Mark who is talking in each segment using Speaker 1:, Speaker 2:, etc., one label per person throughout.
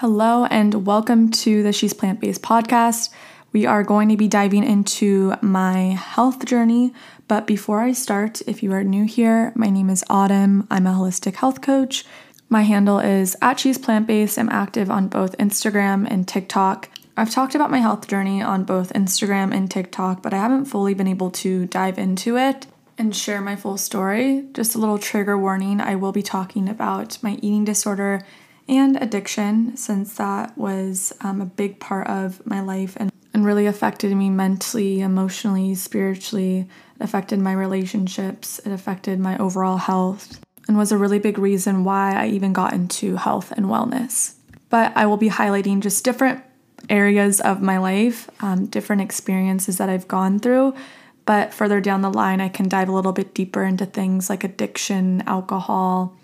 Speaker 1: Hello, and welcome to the She's Plant Based podcast. We are going to be diving into my health journey. But before I start, if you are new here, my name is Autumn. I'm a holistic health coach. My handle is at She's Plant Based. I'm active on both Instagram and TikTok. I've talked about my health journey on both Instagram and TikTok, but I haven't fully been able to dive into it and share my full story. Just a little trigger warning I will be talking about my eating disorder and addiction, since that was um, a big part of my life and, and really affected me mentally, emotionally, spiritually. It affected my relationships, it affected my overall health, and was a really big reason why I even got into health and wellness. But I will be highlighting just different areas of my life, um, different experiences that I've gone through. But further down the line, I can dive a little bit deeper into things like addiction, alcohol,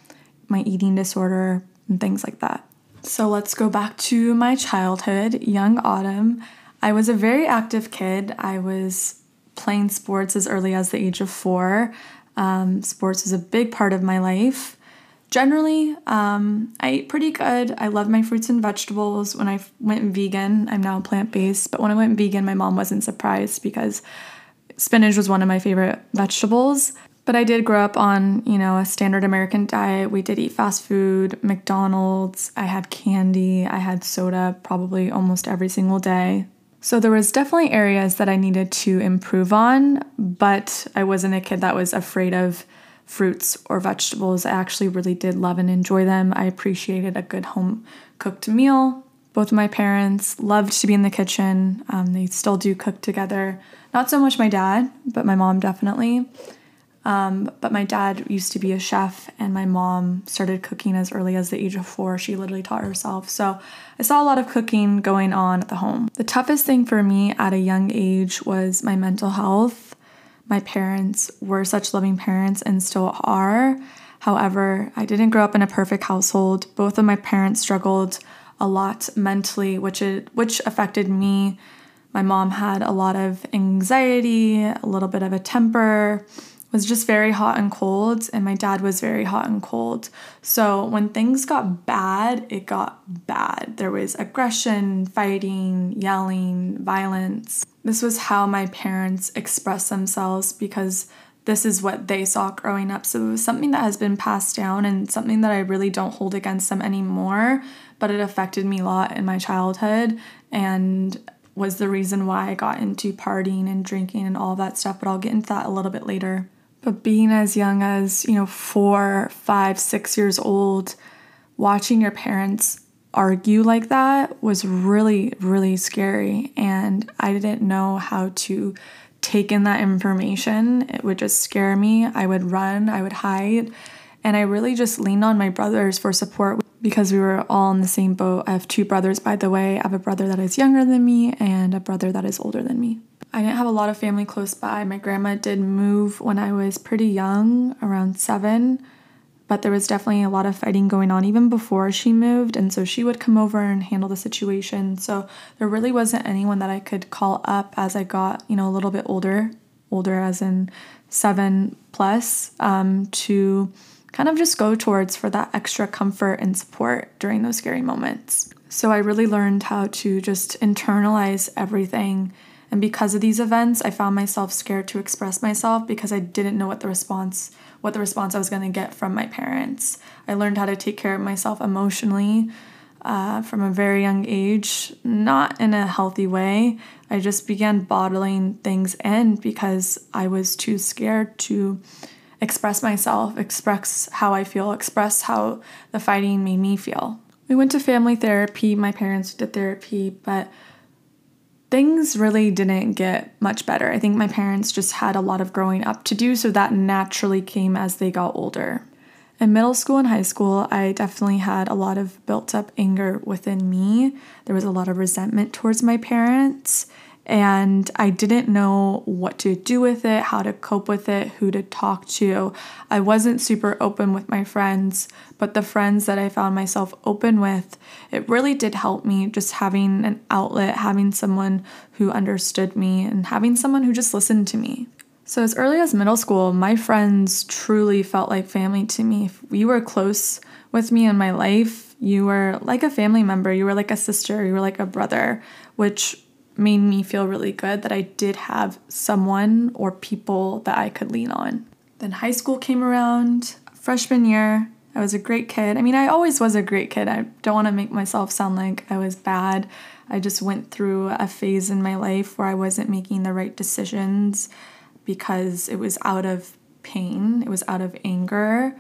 Speaker 1: my eating disorder, and things like that. So let's go back to my childhood, young Autumn. I was a very active kid. I was playing sports as early as the age of four. Um, sports was a big part of my life. Generally, um, I ate pretty good. I love my fruits and vegetables. When I went vegan, I'm now plant based, but when I went vegan, my mom wasn't surprised because spinach was one of my favorite vegetables. But I did grow up on, you know, a standard American diet. We did eat fast food, McDonald's, I had candy, I had soda probably almost every single day. So there was definitely areas that I needed to improve on, but I wasn't a kid that was afraid of fruits or vegetables. I actually really did love and enjoy them. I appreciated a good home cooked meal. Both my parents loved to be in the kitchen. Um, they still do cook together. Not so much my dad, but my mom definitely. Um, but my dad used to be a chef, and my mom started cooking as early as the age of four. She literally taught herself. So I saw a lot of cooking going on at the home. The toughest thing for me at a young age was my mental health. My parents were such loving parents and still are. However, I didn't grow up in a perfect household. Both of my parents struggled a lot mentally, which it, which affected me. My mom had a lot of anxiety, a little bit of a temper was just very hot and cold, and my dad was very hot and cold. So when things got bad, it got bad. There was aggression, fighting, yelling, violence. This was how my parents expressed themselves because this is what they saw growing up. So it was something that has been passed down and something that I really don't hold against them anymore, but it affected me a lot in my childhood and was the reason why I got into partying and drinking and all that stuff. But I'll get into that a little bit later. But being as young as, you know, four, five, six years old, watching your parents argue like that was really, really scary. And I didn't know how to take in that information. It would just scare me. I would run, I would hide. And I really just leaned on my brothers for support because we were all in the same boat. I have two brothers, by the way. I have a brother that is younger than me and a brother that is older than me. I didn't have a lot of family close by. My grandma did move when I was pretty young, around seven, but there was definitely a lot of fighting going on even before she moved. And so she would come over and handle the situation. So there really wasn't anyone that I could call up as I got, you know, a little bit older, older as in seven plus, um, to kind of just go towards for that extra comfort and support during those scary moments. So I really learned how to just internalize everything and because of these events, I found myself scared to express myself because I didn't know what the response what the response I was going to get from my parents. I learned how to take care of myself emotionally uh, from a very young age, not in a healthy way. I just began bottling things in because I was too scared to express myself, express how I feel, express how the fighting made me feel. We went to family therapy. My parents did therapy, but things really didn't get much better. I think my parents just had a lot of growing up to do, so that naturally came as they got older. In middle school and high school, I definitely had a lot of built up anger within me. There was a lot of resentment towards my parents, and I didn't know what to do with it, how to cope with it, who to talk to. I wasn't super open with my friends, but the friends that I found myself open with, it really did help me just having an outlet, having someone who understood me, and having someone who just listened to me. So, as early as middle school, my friends truly felt like family to me. If you were close with me in my life, You were like a family member, you were like a sister, you were like a brother, which made me feel really good that I did have someone or people that I could lean on. Then high school came around, freshman year, I was a great kid. I mean, I always was a great kid. I don't want to make myself sound like I was bad. I just went through a phase in my life where I wasn't making the right decisions because it was out of pain, it was out of anger.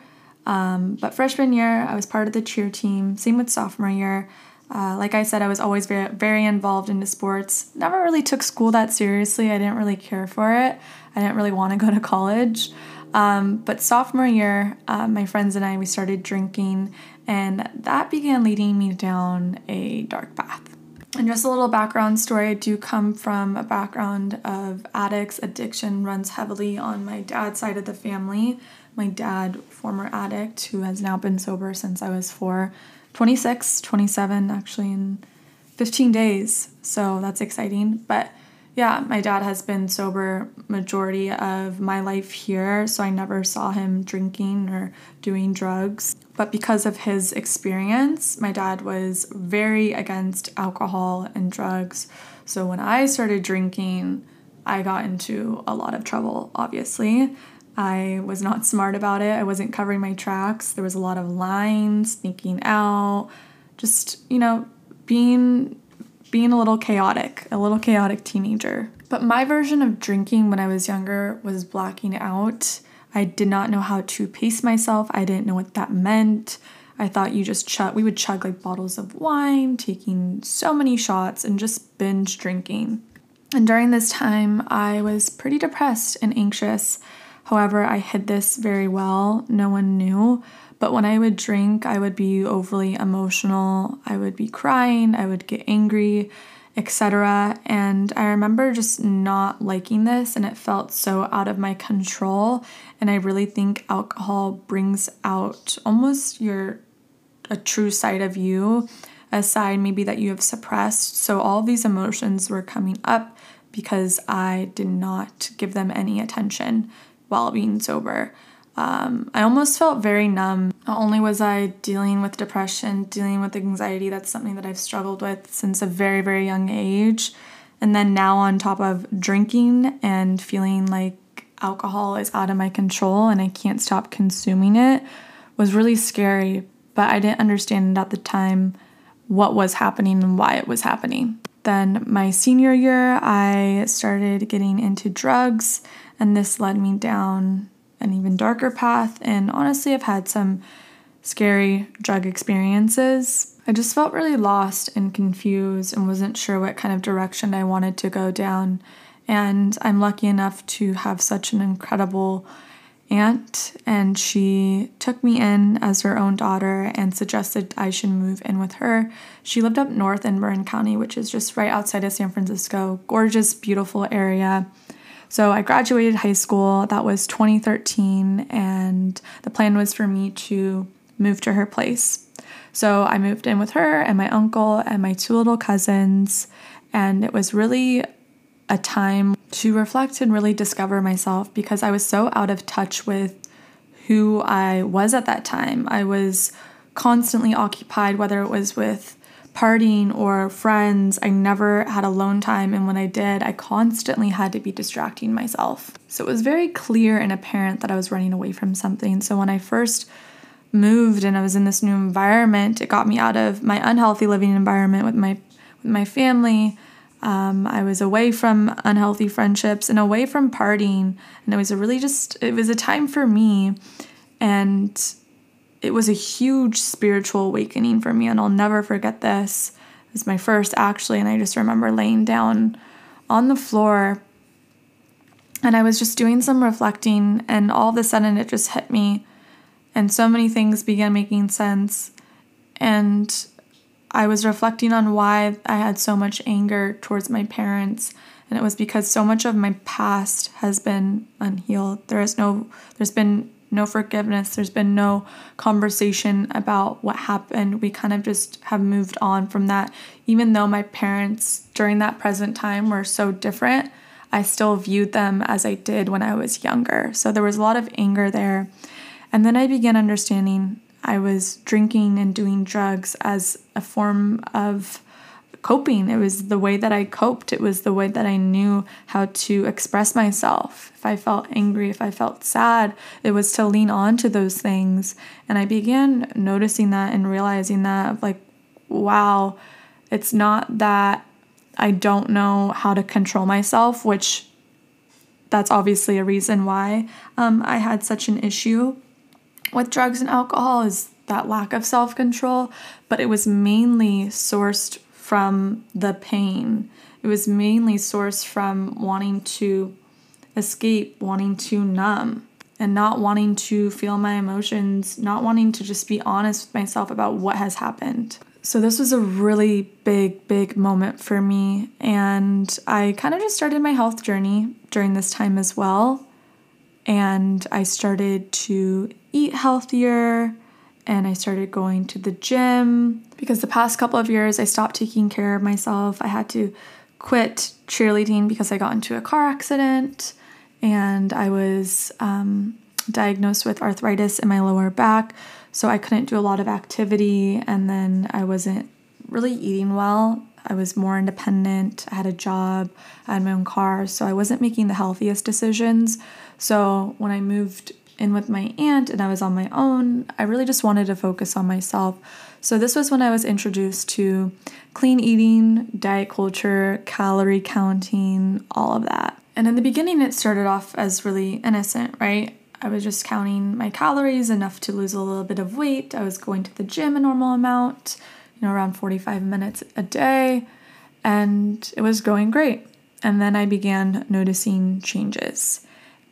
Speaker 1: Um, but freshman year, I was part of the cheer team. Same with sophomore year. Uh, like I said, I was always very, very involved into sports. Never really took school that seriously. I didn't really care for it. I didn't really want to go to college. Um, but sophomore year, uh, my friends and I, we started drinking, and that began leading me down a dark path. And just a little background story I do come from a background of addicts. Addiction runs heavily on my dad's side of the family. My dad, former addict, who has now been sober since I was four, 26, 27 actually in 15 days. So that's exciting. But yeah, my dad has been sober majority of my life here, so I never saw him drinking or doing drugs. But because of his experience, my dad was very against alcohol and drugs. So when I started drinking, I got into a lot of trouble, obviously. I was not smart about it. I wasn't covering my tracks. There was a lot of lying, sneaking out, just, you know, being being a little chaotic, a little chaotic teenager. But my version of drinking when I was younger was blacking out. I did not know how to pace myself. I didn't know what that meant. I thought you just chug, we would chug like bottles of wine, taking so many shots and just binge drinking. And during this time, I was pretty depressed and anxious. However, I hid this very well. No one knew. But when I would drink, I would be overly emotional. I would be crying, I would get angry, etc. And I remember just not liking this, and it felt so out of my control. And I really think alcohol brings out almost your a true side of you, a side maybe that you have suppressed. So all these emotions were coming up because I did not give them any attention while being sober. Um, I almost felt very numb. Not only was I dealing with depression, dealing with anxiety, that's something that I've struggled with since a very, very young age. And then now, on top of drinking and feeling like alcohol is out of my control and I can't stop consuming it, was really scary. But I didn't understand at the time what was happening and why it was happening. Then, my senior year, I started getting into drugs, and this led me down an even darker path. And honestly, I've had some scary drug experiences. I just felt really lost and confused and wasn't sure what kind of direction I wanted to go down. And I'm lucky enough to have such an incredible aunt, and she took me in as her own daughter and suggested I should move in with her. She lived up north in Marin County, which is just right outside of San Francisco. Gorgeous, beautiful area. So I graduated high school, that was 2013, and the plan was for me to move to her place. So I moved in with her and my uncle and my two little cousins, and it was really a time to reflect and really discover myself because I was so out of touch with who I was at that time. I was constantly occupied, whether it was with partying or friends. I never had alone time, and when I did, I constantly had to be distracting myself. So it was very clear and apparent that I was running away from something. So when I first moved and I was in this new environment, it got me out of my unhealthy living environment with my with my family. Um, I was away from unhealthy friendships and away from partying, and it was a really just it was a time for me, and it was a huge spiritual awakening for me, and I'll never forget this. It was my first actually, and I just remember laying down on the floor and I was just doing some reflecting, and all of a sudden it just hit me, and so many things began making sense. And I was reflecting on why I had so much anger towards my parents, and it was because so much of my past has been unhealed. There is no, there's been no forgiveness. There's been no conversation about what happened. We kind of just have moved on from that. Even though my parents during that present time were so different, I still viewed them as I did when I was younger. So there was a lot of anger there. And then I began understanding I was drinking and doing drugs as a form of coping. It was the way that I coped. It was the way that I knew how to express myself. If I felt angry, if I felt sad, it was to lean on to those things. And I began noticing that and realizing that, like, wow, it's not that I don't know how to control myself, which that's obviously a reason why um, I had such an issue with drugs and alcohol is that lack of self control, but it was mainly sourced from the pain. It was mainly sourced from wanting to escape, wanting to numb, and not wanting to feel my emotions, not wanting to just be honest with myself about what has happened. So, this was a really big, big moment for me. And I kind of just started my health journey during this time as well. And I started to eat healthier and I started going to the gym because the past couple of years I stopped taking care of myself. I had to quit cheerleading because I got into a car accident and I was um, diagnosed with arthritis in my lower back. So I couldn't do a lot of activity and then I wasn't really eating well. I was more independent. I had a job, I had my own car, so I wasn't making the healthiest decisions. So when I moved in with my aunt and I was on my own, I really just wanted to focus on myself. So, this was when I was introduced to clean eating, diet culture, calorie counting, all of that. And in the beginning, it started off as really innocent, right? I was just counting my calories enough to lose a little bit of weight. I was going to the gym a normal amount, you know, around 45 minutes a day, and it was going great. And then I began noticing changes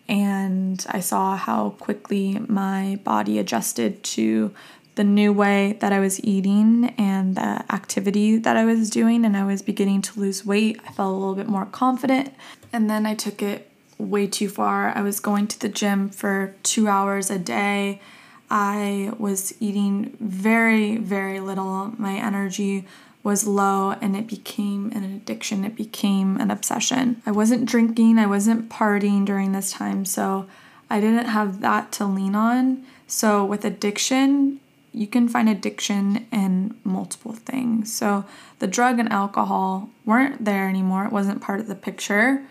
Speaker 1: and I saw how quickly my body adjusted to the new way that I was eating and the activity that I was doing, and I was beginning to lose weight. I felt a little bit more confident, and then I took it way too far. I was going to the gym for two hours a day. I was eating very, very little. My energy was low and it became an addiction. It became an obsession. I wasn't drinking, I wasn't partying during this time, so I didn't have that to lean on. So, with addiction, you can find addiction in multiple things. So, the drug and alcohol weren't there anymore, it wasn't part of the picture.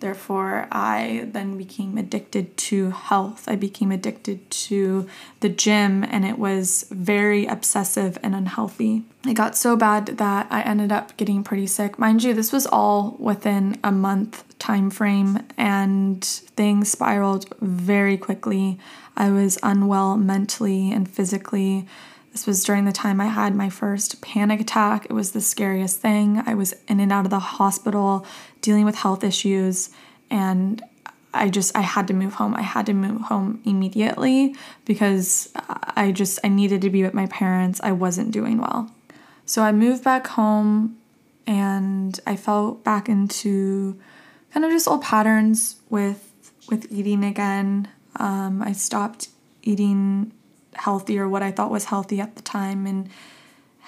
Speaker 1: Therefore, I then became addicted to health. I became addicted to the gym, and it was very obsessive and unhealthy. It got so bad that I ended up getting pretty sick. Mind you, this was all within a month time frame, and things spiraled very quickly. I was unwell mentally and physically. This was during the time I had my first panic attack. It was the scariest thing. I was in and out of the hospital dealing with health issues and I just I had to move home. I had to move home immediately because I just I needed to be with my parents. I wasn't doing well. So I moved back home and I fell back into kind of just old patterns with with eating again. Um, I stopped eating healthy or what I thought was healthy at the time and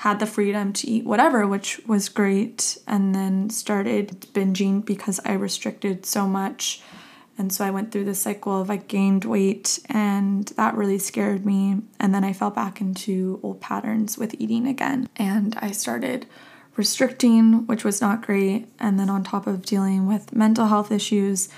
Speaker 1: had the freedom to eat whatever, which was great, and then started binging because I restricted so much. And so I went through the cycle of I gained weight, and that really scared me. And then I fell back into old patterns with eating again. And I started restricting, which was not great. And then on top of dealing with mental health issues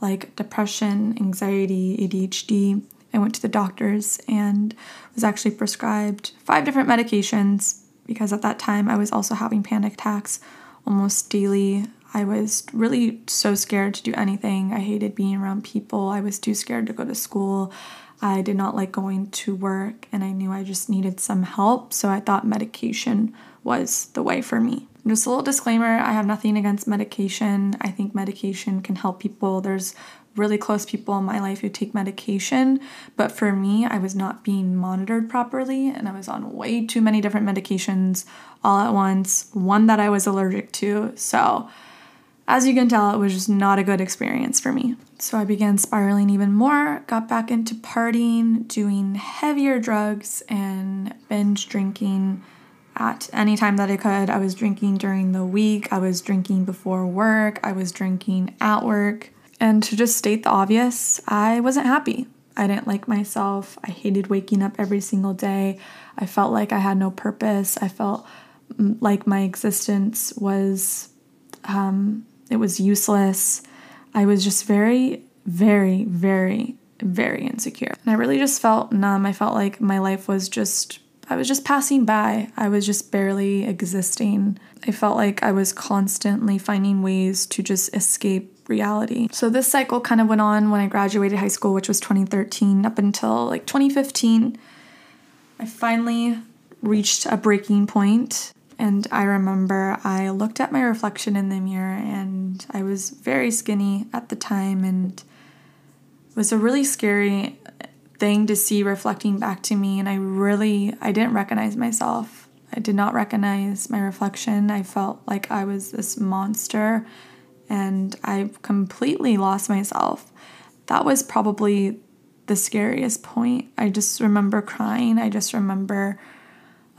Speaker 1: like depression, anxiety, ADHD, I went to the doctors and was actually prescribed five different medications because at that time I was also having panic attacks almost daily. I was really so scared to do anything. I hated being around people. I was too scared to go to school. I did not like going to work, and I knew I just needed some help. So I thought medication was the way for me. Just a little disclaimer I have nothing against medication. I think medication can help people. There's really close people in my life who take medication, but for me, I was not being monitored properly and I was on way too many different medications all at once, one that I was allergic to. So, as you can tell, it was just not a good experience for me. So I began spiraling even more, got back into partying, doing heavier drugs, and binge drinking at any time that I could. I was drinking during the week, I was drinking before work, I was drinking at work. And to just state the obvious, I wasn't happy. I didn't like myself. I hated waking up every single day. I felt like I had no purpose. I felt like my existence was um, it was useless. I was just very, very, very, very insecure. And I really just felt numb. I felt like my life was just I was just passing by. I was just barely existing. I felt like I was constantly finding ways to just escape reality. So this cycle kind of went on when I graduated high school, which was 2013, up until like 2015. I finally reached a breaking point, and I remember I looked at my reflection in the mirror, and I was very skinny at the time, and it was a really scary thing to see reflecting back to me and I really I didn't recognize myself. I did not recognize my reflection. I felt like I was this monster and I completely lost myself. That was probably the scariest point. I just remember crying. I just remember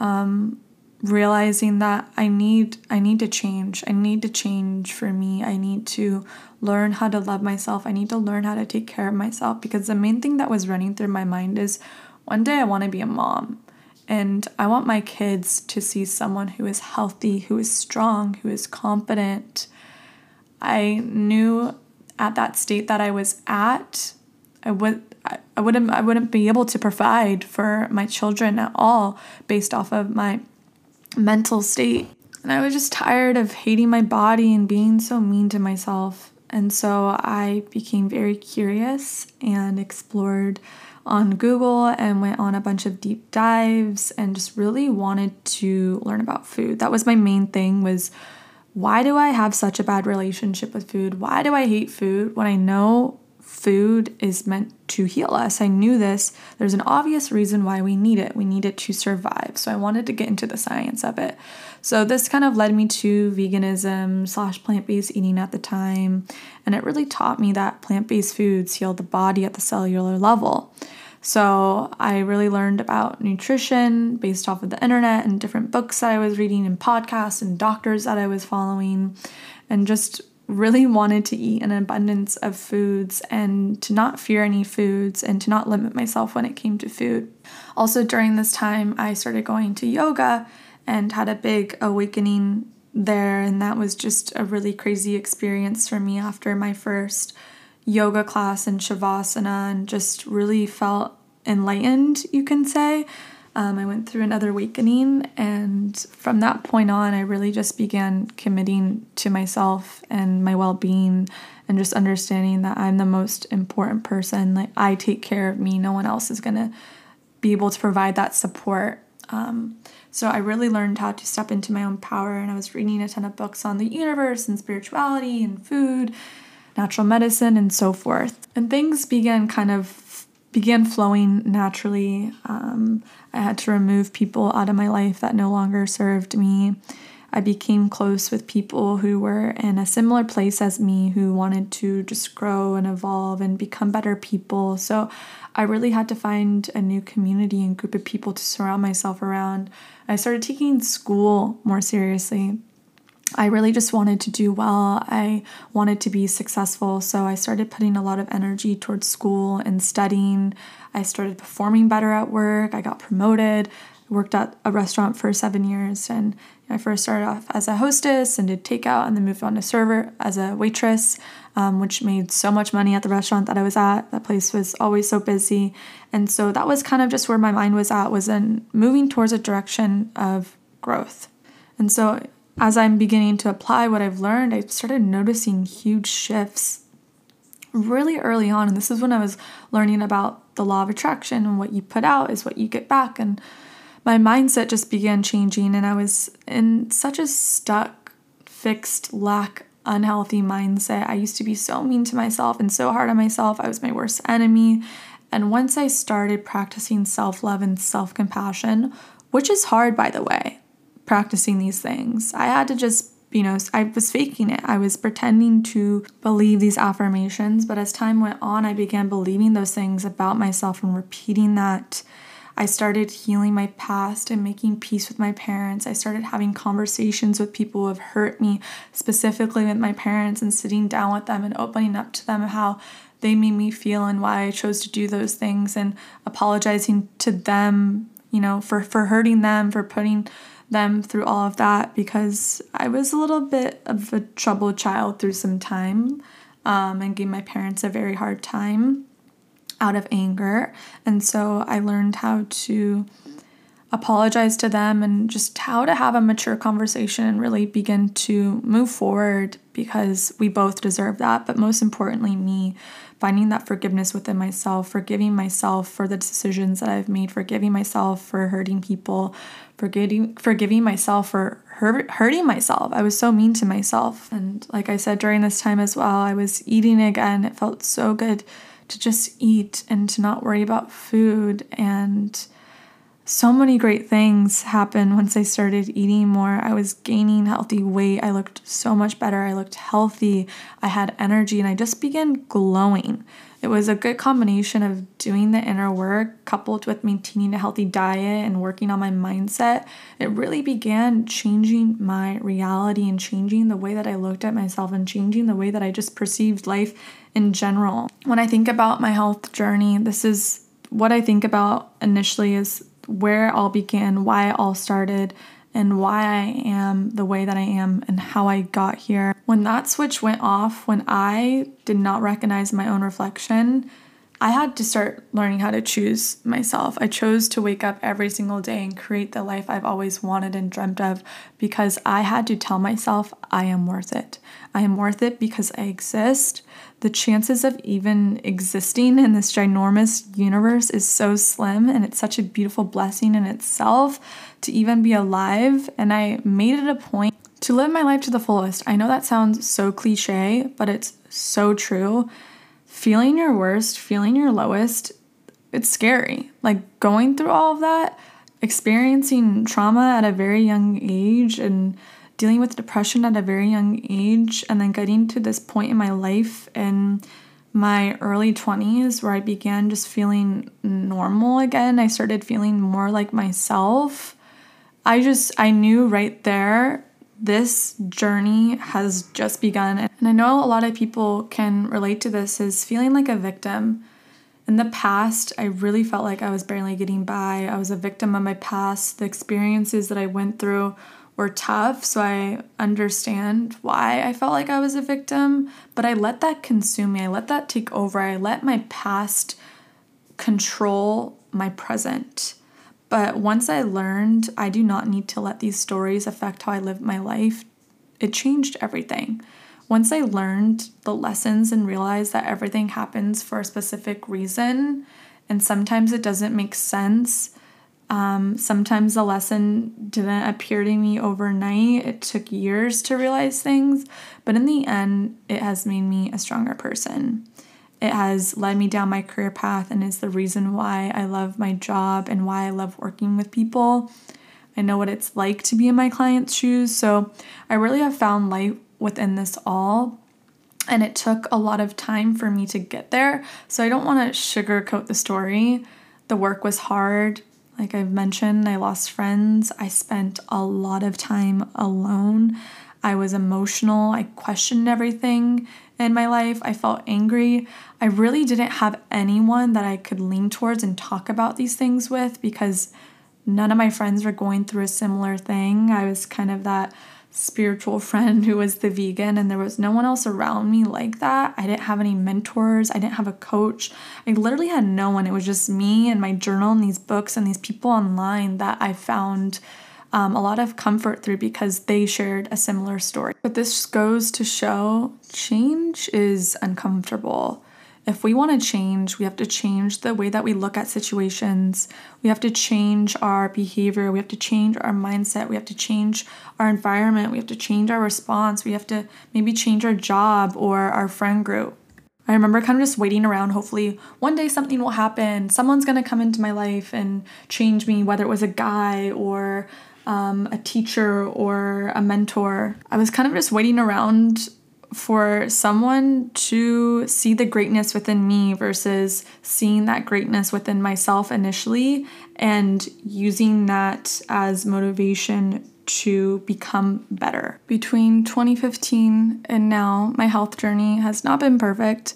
Speaker 1: um, realizing that I need I need to change. I need to change for me. I need to learn how to love myself. I need to learn how to take care of myself because the main thing that was running through my mind is one day I want to be a mom. And I want my kids to see someone who is healthy, who is strong, who is confident, I knew at that state that I was at, I would I wouldn't I wouldn't be able to provide for my children at all based off of my mental state. And I was just tired of hating my body and being so mean to myself. And so I became very curious and explored on Google and went on a bunch of deep dives and just really wanted to learn about food. That was my main thing was why do I have such a bad relationship with food? Why do I hate food when I know food is meant to heal us? I knew this. There's an obvious reason why we need it. We need it to survive. So I wanted to get into the science of it. So this kind of led me to veganism slash plant based eating at the time. And it really taught me that plant based foods heal the body at the cellular level. So I really learned about nutrition based off of the internet and different books that I was reading and podcasts and doctors that I was following and just really wanted to eat an abundance of foods and to not fear any foods and to not limit myself when it came to food. Also, during this time, I started going to yoga and had a big awakening there, and that was just a really crazy experience for me after my first yoga class in Shavasana and just really felt enlightened, you can say. Um, I went through another awakening, and from that point on, I really just began committing to myself and my well being, and just understanding that I'm the most important person. Like, I take care of me, no one else is gonna be able to provide that support. Um, so, I really learned how to step into my own power, and I was reading a ton of books on the universe and spirituality and food natural medicine, and so forth. And things began kind of began flowing naturally. Um, I had to remove people out of my life that no longer served me. I became close with people who were in a similar place as me, who wanted to just grow and evolve and become better people. So I really had to find a new community and group of people to surround myself around. I started taking school more seriously. I really just wanted to do well. I wanted to be successful. So I started putting a lot of energy towards school and studying. I started performing better at work. I got promoted. I worked at a restaurant for seven years. And I first started off as a hostess and did takeout and then moved on to server as a waitress, um, which made so much money at the restaurant that I was at. That place was always so busy. And so that was kind of just where my mind was at, was in moving towards a direction of growth. And so as I'm beginning to apply what I've learned, I started noticing huge shifts really early on. And this is when I was learning about the law of attraction and what you put out is what you get back. And my mindset just began changing, and I was in such a stuck, fixed, lack, unhealthy mindset. I used to be so mean to myself and so hard on myself. I was my worst enemy. And once I started practicing self love and self compassion, which is hard, by the way, practicing these things. I had to just you know, I was faking it. I was pretending to believe these affirmations, but as time went on, I began believing those things about myself and repeating that. I started healing my past and making peace with my parents. I started having conversations with people who have hurt me, specifically with my parents, and sitting down with them and opening up to them how they made me feel and why I chose to do those things and apologizing to them, you know, for for hurting them, for putting them through all of that because I was a little bit of a troubled child through some time um, and gave my parents a very hard time out of anger. And so I learned how to apologize to them and just how to have a mature conversation and really begin to move forward because we both deserve that. But most importantly, me finding that forgiveness within myself, forgiving myself for the decisions that I've made, forgiving myself for hurting people, forgiving forgiving myself for hurting myself. I was so mean to myself. And like I said during this time as well, I was eating again. It felt so good to just eat and to not worry about food and so many great things happened once I started eating more. I was gaining healthy weight. I looked so much better. I looked healthy. I had energy and I just began glowing. It was a good combination of doing the inner work coupled with maintaining a healthy diet and working on my mindset. It really began changing my reality and changing the way that I looked at myself and changing the way that I just perceived life in general. When I think about my health journey, this is what I think about initially is where it all began, why it all started, and why I am the way that I am and how I got here. When that switch went off, when I did not recognize my own reflection, I had to start learning how to choose myself. I chose to wake up every single day and create the life I've always wanted and dreamt of because I had to tell myself I am worth it. I am worth it because I exist. The chances of even existing in this ginormous universe is so slim, and it's such a beautiful blessing in itself to even be alive. And I made it a point to live my life to the fullest. I know that sounds so cliche, but it's so true feeling your worst, feeling your lowest, it's scary. Like going through all of that, experiencing trauma at a very young age and dealing with depression at a very young age, and then getting to this point in my life in my early 20s where I began just feeling normal again. I started feeling more like myself. I just, I knew right there this journey has just begun. And I know a lot of people can relate to this as feeling like a victim. In the past, I really felt like I was barely getting by. I was a victim of my past. The experiences that I went through were tough, so I understand why I felt like I was a victim. But I let that consume me, I let that take over. I let my past control my present. But once I learned I do not need to let these stories affect how I live my life, it changed everything. Once I learned the lessons and realized that everything happens for a specific reason, and sometimes it doesn't make sense. Um, sometimes the lesson didn't appear to me overnight. It took years to realize things, but in the end, it has made me a stronger person. It has led me down my career path and is the reason why I love my job and why I love working with people. I know what it's like to be in my client's shoes, so I really have found light within this all. And it took a lot of time for me to get there, so I don't want to sugarcoat the story. The work was hard. Like I've mentioned, I lost friends. I spent a lot of time alone. I was emotional. I questioned everything in my life. I felt angry. I really didn't have anyone that I could lean towards and talk about these things with because none of my friends were going through a similar thing. I was kind of that spiritual friend who was the vegan, and there was no one else around me like that. I didn't have any mentors, I didn't have a coach. I literally had no one. It was just me and my journal and these books and these people online that I found um, a lot of comfort through because they shared a similar story. But this goes to show change is uncomfortable. If we want to change, we have to change the way that we look at situations. We have to change our behavior. We have to change our mindset. We have to change our environment. We have to change our response. We have to maybe change our job or our friend group. I remember kind of just waiting around. Hopefully, one day something will happen. Someone's going to come into my life and change me, whether it was a guy or um, a teacher or a mentor. I was kind of just waiting around for someone to see the greatness within me versus seeing that greatness within myself initially and using that as motivation to become better. Between 2015 and now, my health journey has not been perfect.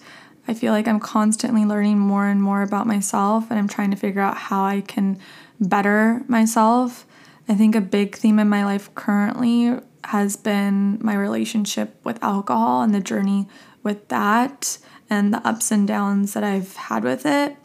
Speaker 1: I feel like I'm constantly learning more and more about myself, and I'm trying to figure out how I can better myself. I think a big theme in my life currently has been my relationship with alcohol and the journey with that and the ups and downs that I've had with it.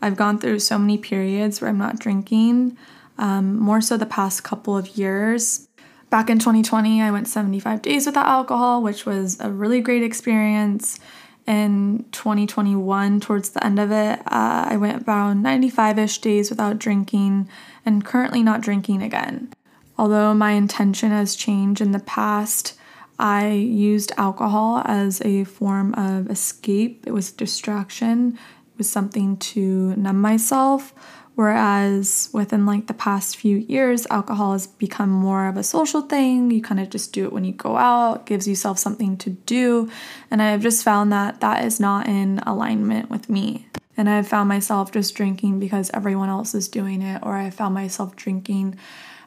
Speaker 1: I've gone through so many periods where I'm not drinking, um, more so the past couple of years. Back in 2020, I went 75 days without alcohol, which was a really great experience in 2021 towards the end of it uh, i went about 95ish days without drinking and currently not drinking again although my intention has changed in the past i used alcohol as a form of escape it was distraction it was something to numb myself Whereas within like the past few years, alcohol has become more of a social thing. You kind of just do it when you go out, gives yourself something to do. And I've just found that that is not in alignment with me. And I've found myself just drinking because everyone else is doing it, or I found myself drinking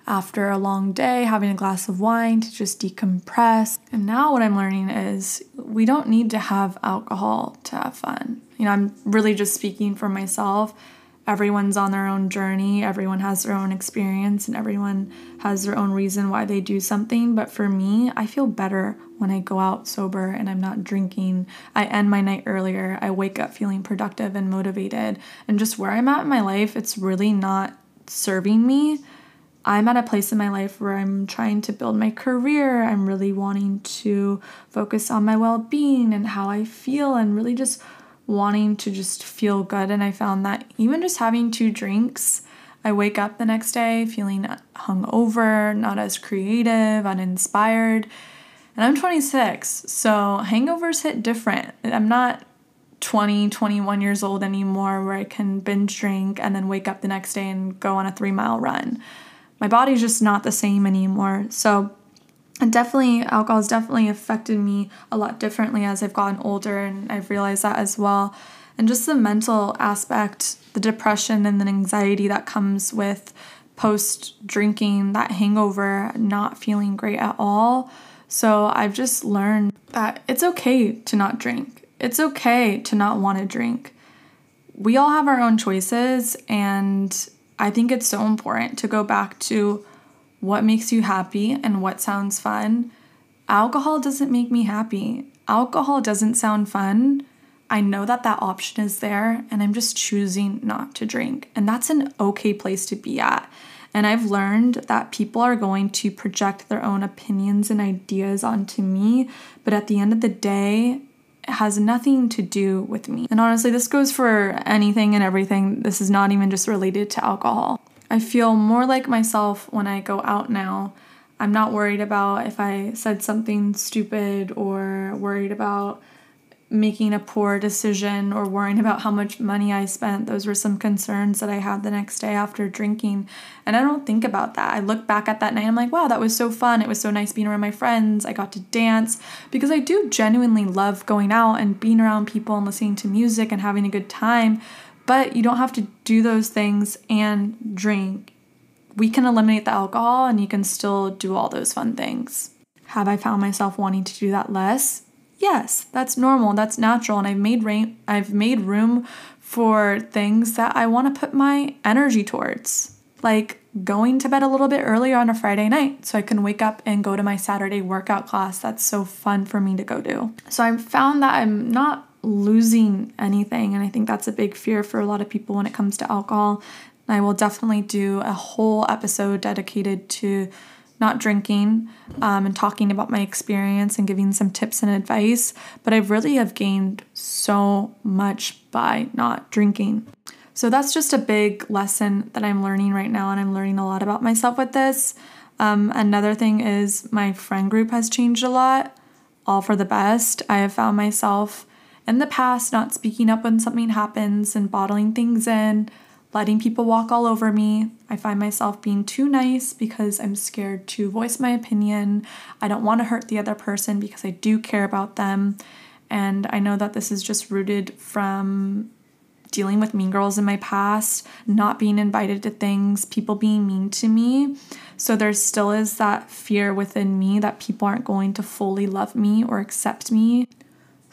Speaker 1: after a long day, having a glass of wine to just decompress. And now what I'm learning is we don't need to have alcohol to have fun. You know, I'm really just speaking for myself everyone's on their own journey, everyone has their own experience, and everyone has their own reason why they do something. But for me, I feel better when I go out sober and I'm not drinking. I end my night earlier, I wake up feeling productive and motivated. And just where I'm at in my life, it's really not serving me. I'm at a place in my life where I'm trying to build my career. I'm really wanting to focus on my well being and how I feel and really just wanting to just feel good. And I found that even just having two drinks, I wake up the next day feeling hungover, not as creative, uninspired. And I'm 26, so hangovers hit different. I'm not 20, 21 years old anymore where I can binge drink and then wake up the next day and go on a three mile run. My body's just not the same anymore. So and definitely alcohol has definitely affected me a lot differently as I've gotten older and I've realized that as well. And just the mental aspect, the depression and the anxiety that comes with post drinking, that hangover, not feeling great at all. So I've just learned that it's okay to not drink. It's okay to not want to drink. We all have our own choices, and I think it's so important to go back to what makes you happy and what sounds fun. Alcohol doesn't make me happy. Alcohol doesn't sound fun. I know that that option is there and I'm just choosing not to drink. And that's an okay place to be at. And I've learned that people are going to project their own opinions and ideas onto me, but at the end of the day, it has nothing to do with me. And honestly, this goes for anything and everything. This is not even just related to alcohol. I feel more like myself when I go out now. I'm not worried about if I said something stupid or worried about making a poor decision or worrying about how much money I spent. Those were some concerns that I had the next day after drinking. And I don't think about that. I look back at that night, I'm like, wow, that was so fun. It was so nice being around my friends. I got to dance because I do genuinely love going out and being around people and listening to music and having a good time. But you don't have to do those things and drink. We can eliminate the alcohol and you can still do all those fun things. Have I found myself wanting to do that less? Yes, that's normal, that's natural, and I've made rain, I've made room for things that I want to put my energy towards. Like going to bed a little bit earlier on a Friday night so I can wake up and go to my Saturday workout class. That's so fun for me to go do. So I found that I'm not losing anything. And I think that's a big fear for a lot of people when it comes to alcohol. I will definitely do a whole episode dedicated to not drinking um, and talking about my experience and giving some tips and advice. But I really have gained so much by not drinking. So that's just a big lesson that I'm learning right now, and I'm learning a lot about myself with this. Um, another thing is my friend group has changed a lot, all for the best. I have found myself in the past not speaking up when something happens and bottling things in, letting people walk all over me. I find myself being too nice because I'm scared to voice my opinion. I don't want to hurt the other person because I do care about them. And I know that this is just rooted from dealing with mean girls in my past, not being invited to things, people being mean to me. So there still is that fear within me that people aren't going to fully love me or accept me.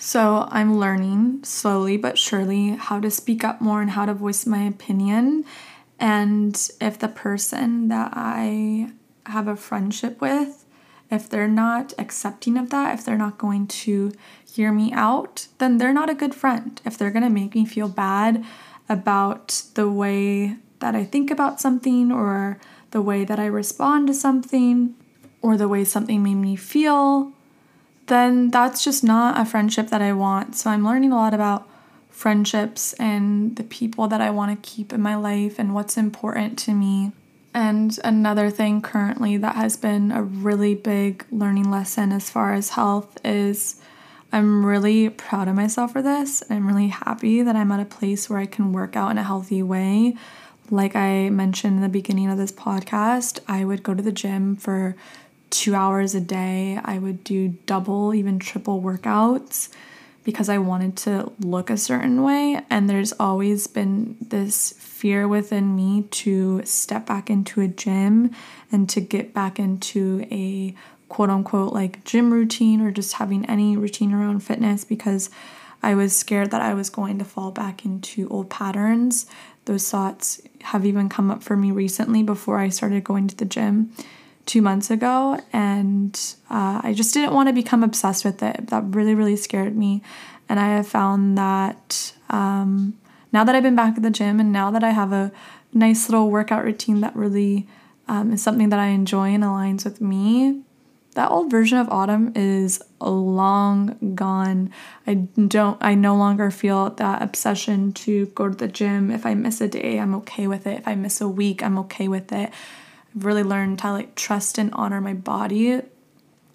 Speaker 1: So I'm learning slowly but surely how to speak up more and how to voice my opinion. And if the person that I have a friendship with, if they're not accepting of that, if they're not going to hear me out, then they're not a good friend. If they're going to make me feel bad about the way that I think about something or the way that I respond to something or the way something made me feel, then that's just not a friendship that I want. So I'm learning a lot about friendships and the people that I want to keep in my life and what's important to me. And another thing currently that has been a really big learning lesson as far as health is I'm really proud of myself for this. I'm really happy that I'm at a place where I can work out in a healthy way. Like I mentioned in the beginning of this podcast, I would go to the gym for two hours a day. I would do double, even triple workouts because I wanted to look a certain way. And there's always been this fear within me to step back into a gym and to get back into a quote unquote like gym routine or just having any routine around fitness because I was scared that I was going to fall back into old patterns. Those thoughts have even come up for me recently before I started going to the gym two months ago, and uh, I just didn't want to become obsessed with it. That really, really scared me. And I have found that um, now that I've been back at the gym and now that I have a nice little workout routine that really um, is something that I enjoy and aligns with me, that old version of autumn is long gone. I don't I no longer feel that obsession to go to the gym. If I miss a day, I'm okay with it. If I miss a week, I'm okay with it. Really learned to like trust and honor my body.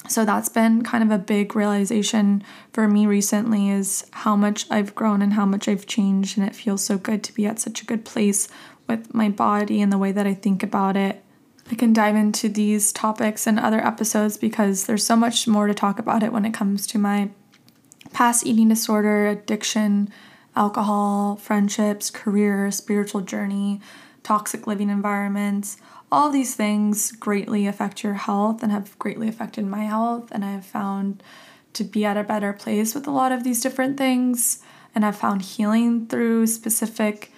Speaker 1: So that's been kind of a big realization for me recently is how much I've grown and how much I've changed and it feels so good to be at such a good place with my body and the way that I think about it. I can dive into these topics in other episodes because there's so much more to talk about it when it comes to my past eating disorder, addiction, alcohol, friendships, career, spiritual journey, toxic living environments, all these things greatly affect your health and have greatly affected my health. And I have found to be at a better place with a lot of these different things. And I've found healing through specific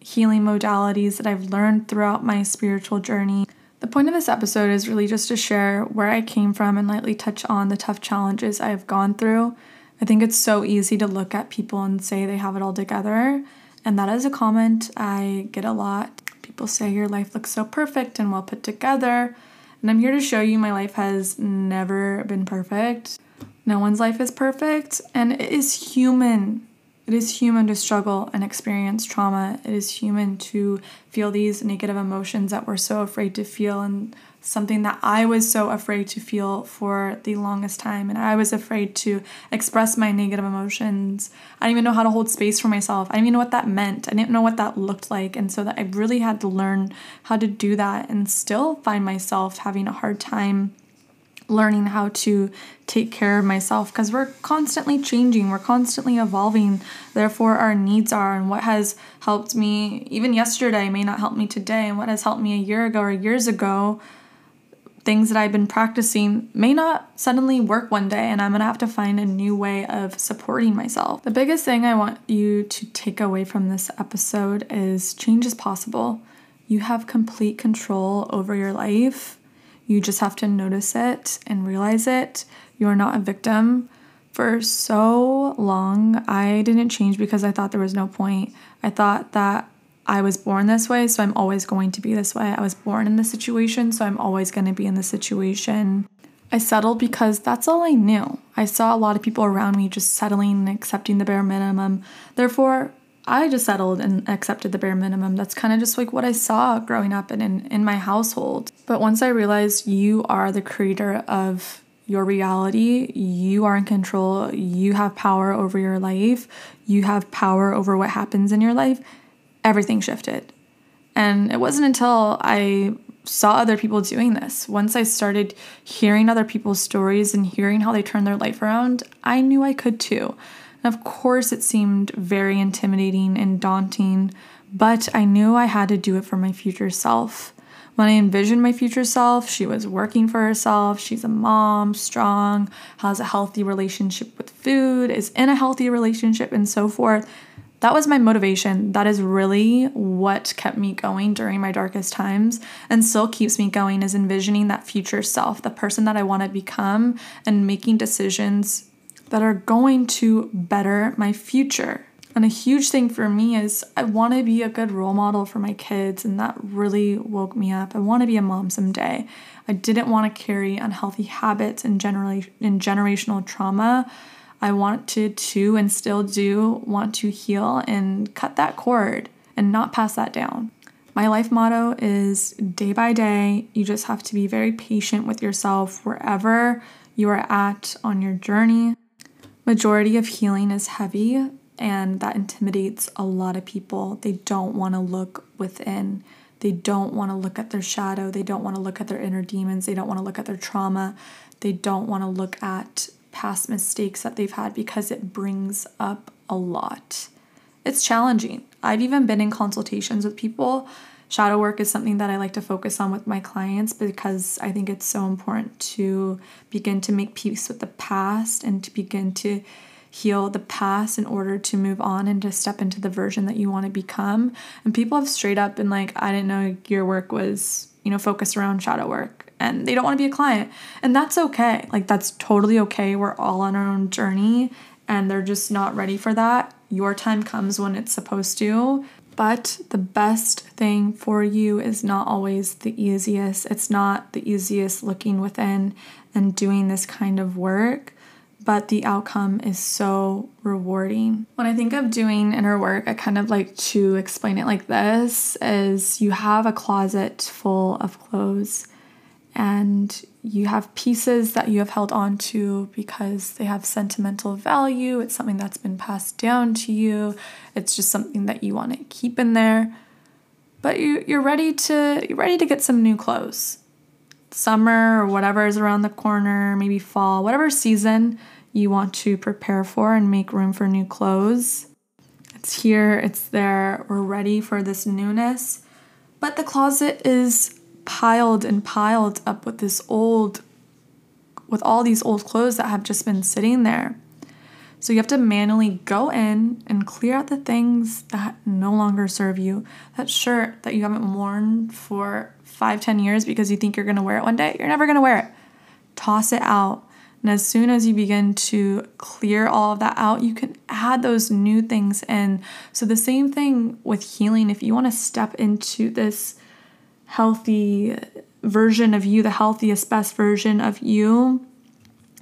Speaker 1: healing modalities that I've learned throughout my spiritual journey. The point of this episode is really just to share where I came from and lightly touch on the tough challenges I have gone through. I think it's so easy to look at people and say they have it all together. And that is a comment I get a lot People say your life looks so perfect and well put together. And I'm here to show you my life has never been perfect. No one's life is perfect, and it is human. It is human to struggle and experience trauma. It is human to feel these negative emotions that we're so afraid to feel and something that I was so afraid to feel for the longest time. And I was afraid to express my negative emotions. I didn't even know how to hold space for myself. I didn't even know what that meant. I didn't know what that looked like. And so that I really had to learn how to do that and still find myself having a hard time learning how to take care of myself because we're constantly changing, we're constantly evolving. Therefore, our needs are, and what has helped me even yesterday may not help me today, and what has helped me a year ago or years ago things that I've been practicing may not suddenly work one day, and I'm gonna have to find a new way of supporting myself. The biggest thing I want you to take away from this episode is change is possible. You have complete control over your life. You just have to notice it and realize it. You are not a victim. For so long, I didn't change because I thought there was no point. I thought that I was born this way, so I'm always going to be this way. I was born in this situation, so I'm always going to be in this situation. I settled because that's all I knew. I saw a lot of people around me just settling and accepting the bare minimum. Therefore, I just settled and accepted the bare minimum. That's kind of just like what I saw growing up and in, in my household. But once I realized you are the creator of your reality, you are in control, you have power over your life, you have power over what happens in your life, everything shifted. And it wasn't until I saw other people doing this, once I started hearing other people's stories and hearing how they turned their life around, I knew I could too. And of course, it seemed very intimidating and daunting, but I knew I had to do it for my future self. When I envisioned my future self, she was working for herself. She's a mom, strong, has a healthy relationship with food, is in a healthy relationship, and so forth. That was my motivation. That is really what kept me going during my darkest times and still keeps me going is envisioning that future self, the person that I want to become, and making decisions that are going to better my future. And a huge thing for me is I want to be a good role model for my kids, and that really woke me up. I want to be a mom someday. I didn't want to carry unhealthy habits and, genera- and generational trauma. I wanted to and still do want to heal and cut that cord and not pass that down. My life motto is day by day, you just have to be very patient with yourself wherever you are at on your journey. Majority of healing is heavy, and that intimidates a lot of people. They don't want to look within. They don't want to look at their shadow. They don't want to look at their inner demons. They don't want to look at their trauma. They don't want to look at past mistakes that they've had because it brings up a lot. It's challenging. I've even been in consultations with people. Shadow work is something that I like to focus on with my clients because I think it's so important to begin to make peace with the past and to begin to heal the past in order to move on and to step into the version that you want to become. And people have straight up been like, I didn't know your work was, you know, focused around shadow work. And they don't want to be a client. And that's okay. Like, that's totally okay. We're all on our own journey and they're just not ready for that. Your time comes when it's supposed to. But the best thing for you is not always the easiest. It's not the easiest looking within and doing this kind of work but the outcome is so rewarding. When I think of doing inner work, I kind of like to explain it like this is you have a closet full of clothes and you have pieces that you have held on to because they have sentimental value. It's something that's been passed down to you. It's just something that you want to keep in there. But you, you're ready to you're ready to get some new clothes summer or whatever is around the corner, maybe fall, whatever season you want to prepare for and make room for new clothes. It's here, it's there, we're ready for this newness. But the closet is piled and piled up with this old, with all these old clothes that have just been sitting there. So you have to manually go in and clear out the things that no longer serve you. That shirt that you haven't worn for five, ten years because you think you're gonna wear it one day, you're never gonna wear it. Toss it out. And as soon as you begin to clear all of that out, you can add those new things in. So, the same thing with healing, if you want to step into this healthy version of you, the healthiest, best version of you,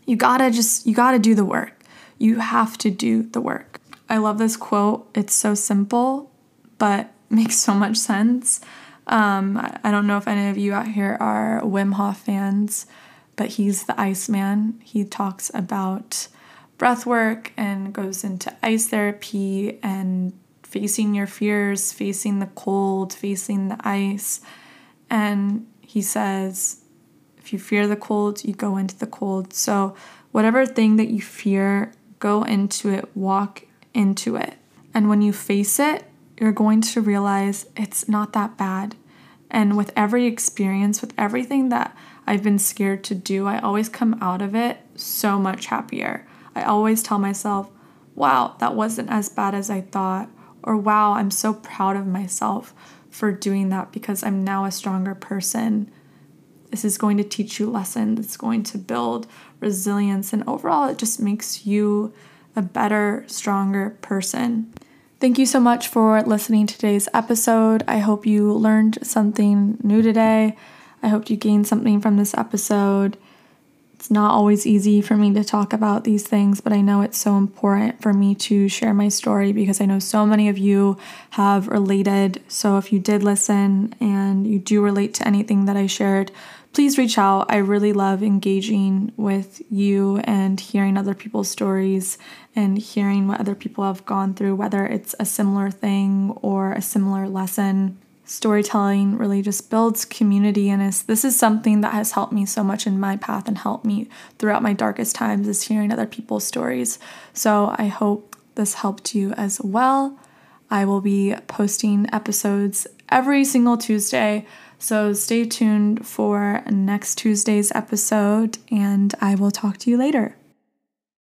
Speaker 1: you gotta just, you gotta do the work. You have to do the work. I love this quote. It's so simple, but makes so much sense. Um, I don't know if any of you out here are Wim Hof fans but he's the Iceman. He talks about breath work and goes into ice therapy and facing your fears, facing the cold, facing the ice. And he says, if you fear the cold, you go into the cold. So, whatever thing that you fear, go into it, walk into it. And when you face it, you're going to realize it's not that bad. And with every experience, with everything that I've been scared to do, I always come out of it so much happier. I always tell myself, wow, that wasn't as bad as I thought. Or wow, I'm so proud of myself for doing that because I'm now a stronger person. This is going to teach you lessons, it's going to build resilience, and overall, it just makes you a better, stronger person. Thank you so much for listening to today's episode. I hope you learned something new today. I hope you gained something from this episode. It's not always easy for me to talk about these things, but I know it's so important for me to share my story because I know so many of you have related. So if you did listen and you do relate to anything that I shared, please reach out. I really love engaging with you and hearing other people's stories and hearing what other people have gone through, whether it's a similar thing or a similar lesson storytelling really just builds community and is this is something that has helped me so much in my path and helped me throughout my darkest times is hearing other people's stories. So I hope this helped you as well. I will be posting episodes every single Tuesday. So stay tuned for next Tuesday's episode, and I will talk to you later.